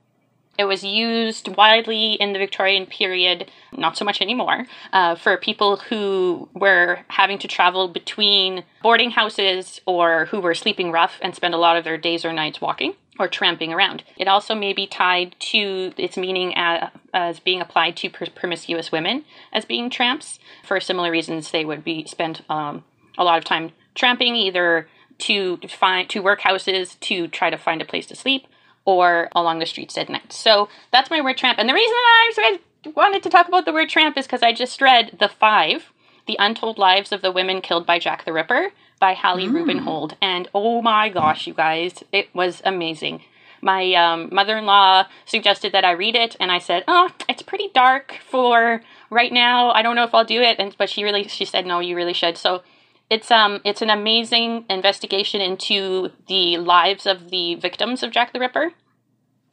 It was used widely in the Victorian period, not so much anymore, uh, for people who were having to travel between boarding houses or who were sleeping rough and spend a lot of their days or nights walking or tramping around. It also may be tied to its meaning as, as being applied to pr- promiscuous women as being tramps. For similar reasons, they would be spend um, a lot of time tramping, either to find to workhouses to try to find a place to sleep or along the streets at night. So that's my word tramp. And the reason I wanted to talk about the word tramp is because I just read The Five, The Untold Lives of the Women Killed by Jack the Ripper by Hallie Rubenhold. And oh my gosh, you guys, it was amazing. My um, mother in law suggested that I read it, and I said, Oh, it's pretty dark for right now. I don't know if I'll do it. And, but she really, she said, No, you really should. So it's um it's an amazing investigation into the lives of the victims of Jack the Ripper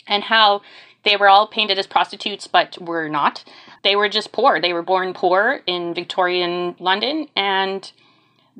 and how they were all painted as prostitutes but were not. They were just poor. They were born poor in Victorian London and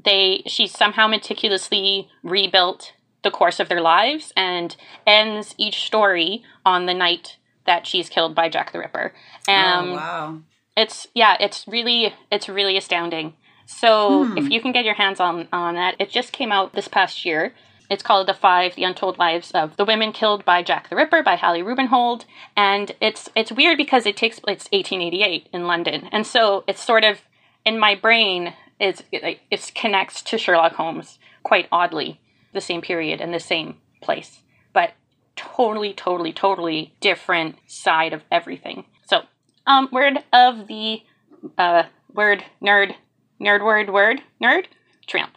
they she somehow meticulously rebuilt the course of their lives and ends each story on the night that she's killed by Jack the Ripper. Um, oh, wow. it's yeah, it's really it's really astounding. So if you can get your hands on on that, it just came out this past year. It's called The Five: The Untold Lives of the Women Killed by Jack the Ripper by Hallie Rubenhold, and it's it's weird because it takes it's 1888 in London, and so it's sort of in my brain it's it, it connects to Sherlock Holmes quite oddly, the same period and the same place, but totally, totally, totally different side of everything. So, um, word of the uh, word nerd, nerd word word nerd tramp.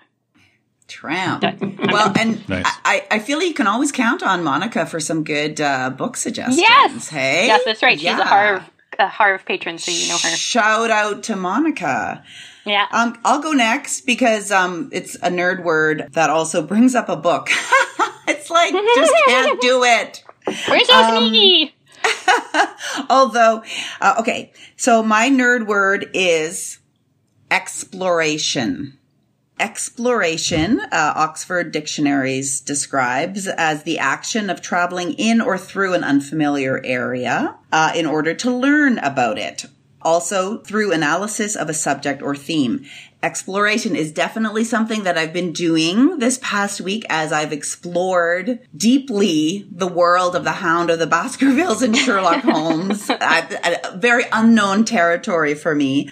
Tramp. Well, and Nice. I, I feel you can always count on Monica for some good uh, book suggestions. Yes! Hey? Yes, that's right. She's Yeah. a Harv a Harv patron, so you know her. Shout out to Monica. Yeah. Um, I'll go next because um, it's a nerd word that also brings up a book. it's like just can't do it. We're so sneaky. Although, uh, okay, so my nerd word is exploration. Exploration, uh, Oxford Dictionaries describes as the action of traveling in or through an unfamiliar area uh, in order to learn about it. Also, through analysis of a subject or theme. Exploration is definitely something that I've been doing this past week as I've explored deeply the world of the Hound of the Baskervilles and Sherlock Holmes. a, a very unknown territory for me.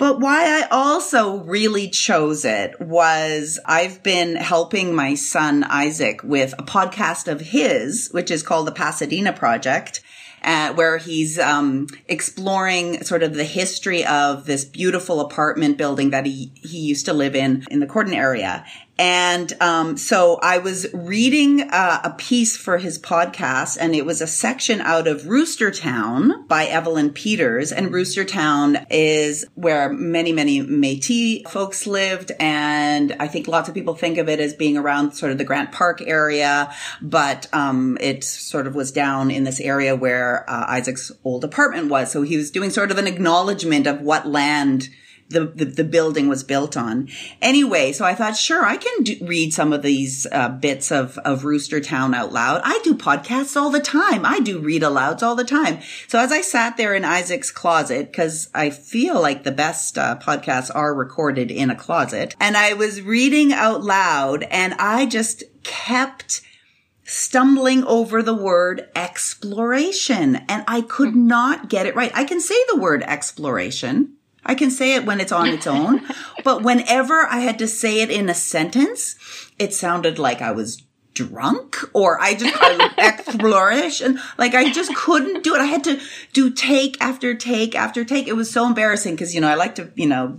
But why I also really chose it was I've been helping my son Isaac with a podcast of his, which is called the Pasadena Project. Uh, where he's um, exploring sort of the history of this beautiful apartment building that he he used to live in in the Corydon area. And um, so I was reading uh, a piece for his podcast, and it was a section out of Roostertown by Evelyn Peters. And Roostertown is where many, many Métis folks lived, and I think lots of people think of it as being around sort of the Grant Park area, but um, it sort of was down in this area where uh, Isaac's old apartment was. So he was doing sort of an acknowledgement of what land the, the, the building was built on. Anyway, so I thought, sure, I can do, read some of these uh, bits of, of Rooster Town out loud. I do podcasts all the time. I do read alouds all the time. So as I sat there in Isaac's closet, because I feel like the best uh, podcasts are recorded in a closet, and I was reading out loud, and I just kept stumbling over the word exploration and I could not get it right. I can say the word exploration. I can say it when it's on its own, but whenever I had to say it in a sentence, it sounded like I was drunk or I just I, exploration like I just couldn't do it. I had to do take after take after take. It was so embarrassing because you know I like to you know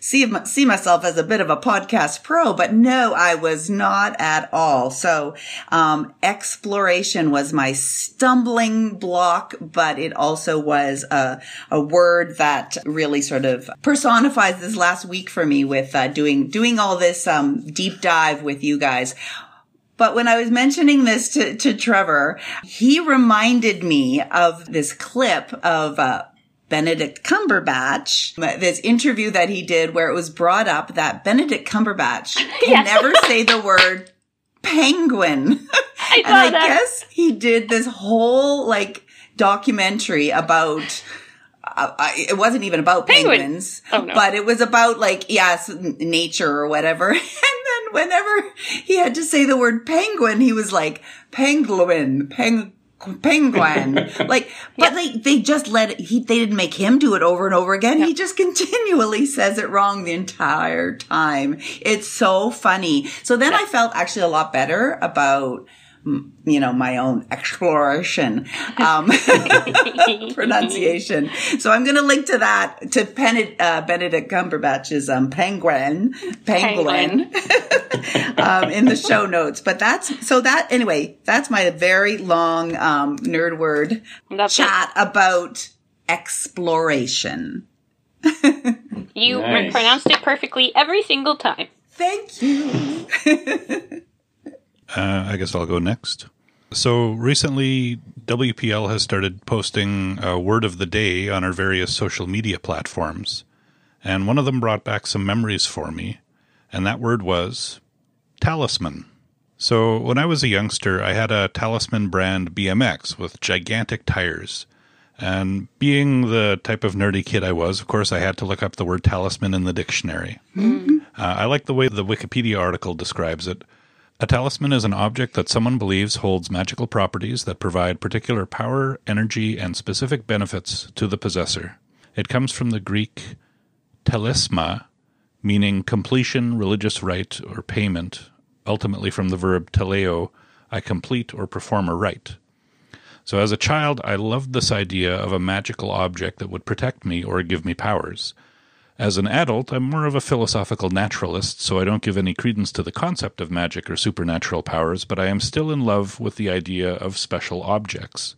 see see myself as a bit of a podcast pro, but no, I was not at all. So um, exploration was my stumbling block, but it also was a a word that really sort of personifies this last week for me with uh, doing doing all this um, deep dive with you guys. But when I was mentioning this to, to Trevor, he reminded me of this clip of uh, Benedict Cumberbatch, this interview that he did where it was brought up that Benedict Cumberbatch can Yes. never say the word penguin. I and I that. guess he did this whole like documentary about uh, I- it wasn't even about Penguin. penguins, Oh, no. but it was about like yes, nature or whatever. And whenever he had to say the word penguin, he was like penguin, peng. Penguin, like, but like they just let it, he, they didn't make him do it over and over again. He just continually says it wrong the entire time. It's so funny. So then I felt actually a lot better about, you know, my own exploration, um, pronunciation. So I'm going to link to that, to Pen- uh, Benedict Cumberbatch's, um, penguin, penguin, um, in the show notes. But that's, so that, anyway, that's my very long, um, nerd word That's it. chat about exploration. You Nice. pronounced it perfectly every single time. Thank you. Uh, I guess I'll go next. So recently, WPL has started posting a word of the day on our various social media platforms. And one of them brought back some memories for me. And that word was talisman. So when I was a youngster, I had a talisman brand BMX with gigantic tires. And being the type of nerdy kid I was, of course, I had to look up the word talisman in the dictionary. Uh, I like the way the Wikipedia article describes it. A talisman is an object that someone believes holds magical properties that provide particular power, energy, and specific benefits to the possessor. It comes from the Greek telesma, meaning completion, religious rite, or payment, ultimately from the verb teleo, I complete or perform a rite. So as a child, I loved this idea of a magical object that would protect me or give me powers. As an adult, I'm more of a philosophical naturalist, so I don't give any credence to the concept of magic or supernatural powers, but I am still in love with the idea of special objects.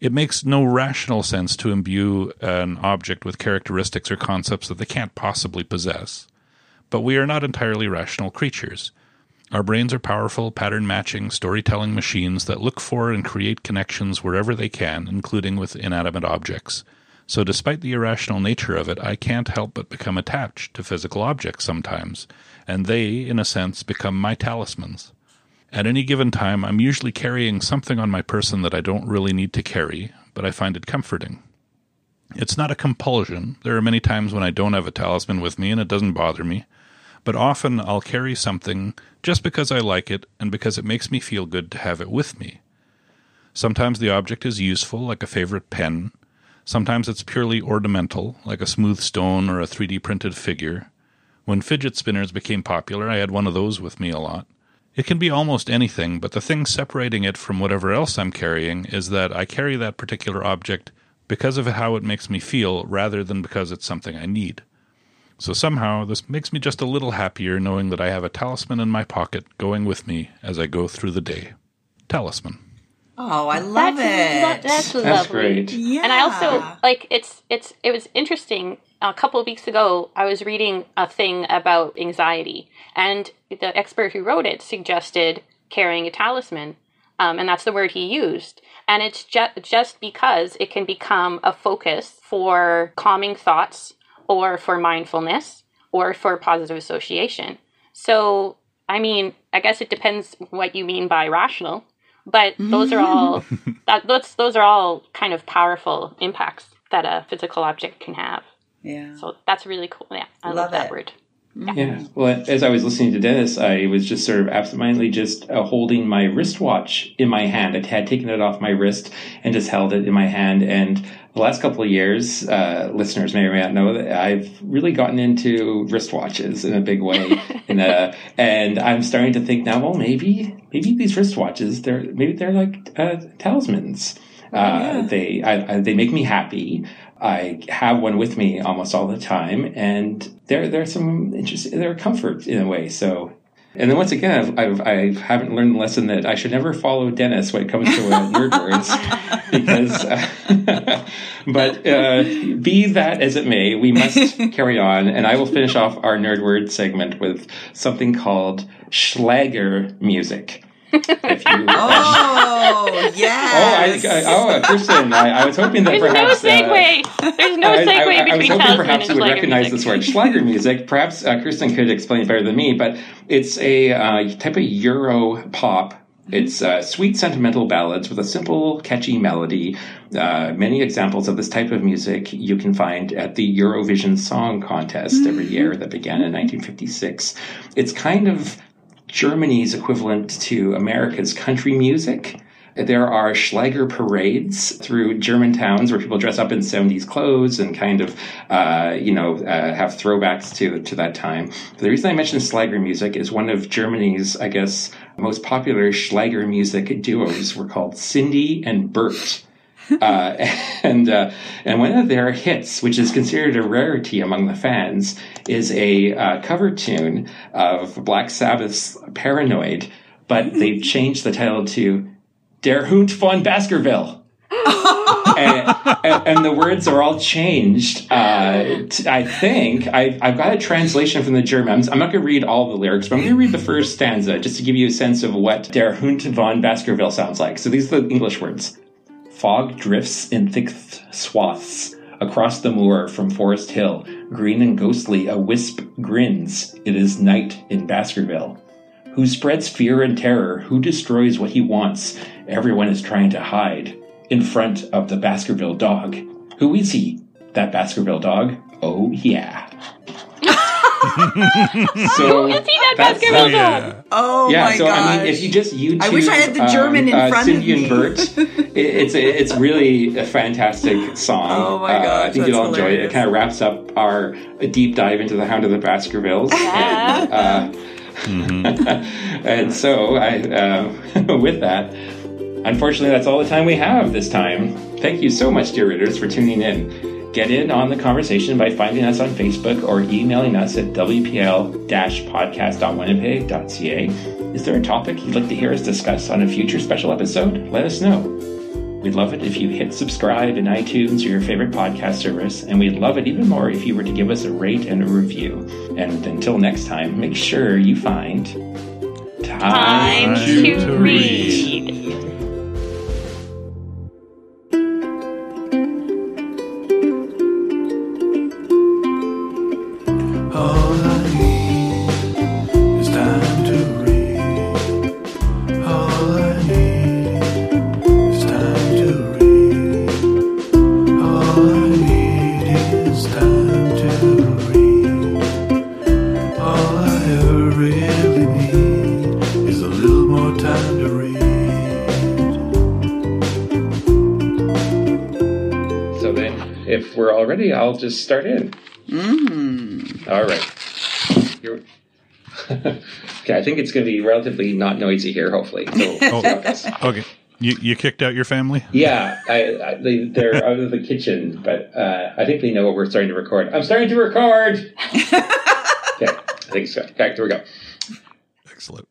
It makes no rational sense to imbue an object with characteristics or concepts that they can't possibly possess. But we are not entirely rational creatures. Our brains are powerful, pattern matching, storytelling machines that look for and create connections wherever they can, including with inanimate objects. So, despite the irrational nature of it, I can't help but become attached to physical objects sometimes, and they, in a sense, become my talismans. At any given time, I'm usually carrying something on my person that I don't really need to carry, but I find it comforting. It's not a compulsion. There are many times when I don't have a talisman with me and it doesn't bother me but often I'll carry something just because I like it and because it makes me feel good to have it with me. Sometimes the object is useful, like a favorite pen. Sometimes it's purely ornamental, like a smooth stone or a 3D printed figure. When fidget spinners became popular, I had one of those with me a lot. It can be almost anything, but the thing separating it from whatever else I'm carrying is that I carry that particular object because of how it makes me feel rather than because it's something I need. So somehow this makes me just a little happier knowing that I have a talisman in my pocket going with me as I go through the day. Talisman. Oh, I love that's, it. That's lovely. That's great. yeah. And I also like it's it's it was interesting. A couple of weeks ago, I was reading a thing about anxiety, and the expert who wrote it suggested carrying a talisman, um, and that's the word he used. And it's just just because it can become a focus for calming thoughts, or for mindfulness, or for positive association. So, I mean, I guess it depends what you mean by rational but those are all that those those are all kind of powerful impacts that a physical object can have. yeah. So that's really cool. Yeah, I love, Love that word. Yeah. Well, as I was listening to Dennis, I was just sort of absentmindedly just uh, holding my wristwatch in my hand. I had taken it off my wrist and just held it in my hand. And the last couple of years, uh, listeners may or may not know that I've really gotten into wristwatches in a big way. and, uh, and I'm starting to think now, well, maybe, maybe these wristwatches, they're, maybe they're like, uh, talismans. Uh, they, I, I, they make me happy. I have one with me almost all the time, and they're there there's some interesting, they're comfort in a way. So, and then once again, I've, I've I haven't learned the lesson that I should never follow Dennis when it comes to uh, nerd words, because. Uh, but uh, be that as it may, we must carry on, and I will finish off our nerd word segment with something called Schlager music. If you, Oh, Oh, I, yes. I, oh, uh, Kristen, I, I was hoping that There's no perhaps. uh, segue. There's no I, I- segue I was between hoping talisman perhaps and you would Schlager recognize music. this word, Schlager music. Perhaps uh, Kristen could explain it better than me, but it's a uh, type of Euro pop. It's uh, sweet, sentimental ballads with a simple, catchy melody. Uh, many examples of this type of music you can find at the Eurovision Song Contest every year that began in 1956. It's kind of Germany's equivalent to America's country music. There are Schlager parades through German towns where people dress up in 70s clothes and kind of, uh, you know, uh, have throwbacks to, to that time. The reason I mentioned Schlager music is one of Germany's, I guess, most popular Schlager music duos were called Cindy and Bert. Uh, and uh, and one of their hits, which is considered a rarity among the fans, is a uh, cover tune of Black Sabbath's "Paranoid," but they've changed the title to "Der Hund von Baskerville." and, and, and the words are all changed. Uh, t- I think I, I've got a translation from the German. I'm, I'm not going to read all the lyrics, but I'm going to read the first stanza just to give you a sense of what Der Hund von Baskerville sounds like. So these are the English words. Fog drifts in thick swaths across the moor from Forest Hill. Green and ghostly, a wisp grins. It is night in Baskerville. Who spreads fear and terror? Who destroys what he wants? Everyone is trying to hide in front of the Baskerville dog. Who is he? That Baskerville dog? Oh, yeah. so Is he that that's, Baskerville dog? Oh yeah, my so gosh. I mean, if you just YouTube, I wish I had the um, German in uh, front of me. and Bert, it, it's a, it's really a fantastic song. Oh my Uh, I think that's you'll all enjoy it. It kind of wraps up our deep dive into the Hound of the Baskervilles. Yeah. And, uh, and so, I, uh, with that, unfortunately, that's all the time we have this time. Thank you so much, dear readers, for tuning in. Get in on the conversation by finding us on Facebook or emailing us at wpl-podcast.winnipeg.ca. Is there a topic you'd like to hear us discuss on a future special episode? Let us know. We'd love it if you hit subscribe in iTunes or your favorite podcast service, and we'd love it even more if you were to give us a rate and a review. And until next time, make sure you find Time to to read. read. Ready, I'll just start in. Mm. All right. You're- okay, I think it's going to be relatively not noisy here, hopefully. So, see how it goes. Okay. You, you kicked out your family? yeah, I, I, they, they're out of the kitchen, but uh, I think they know what we're starting to record. I'm starting to record. okay, I think so. Okay, here we go. Excellent.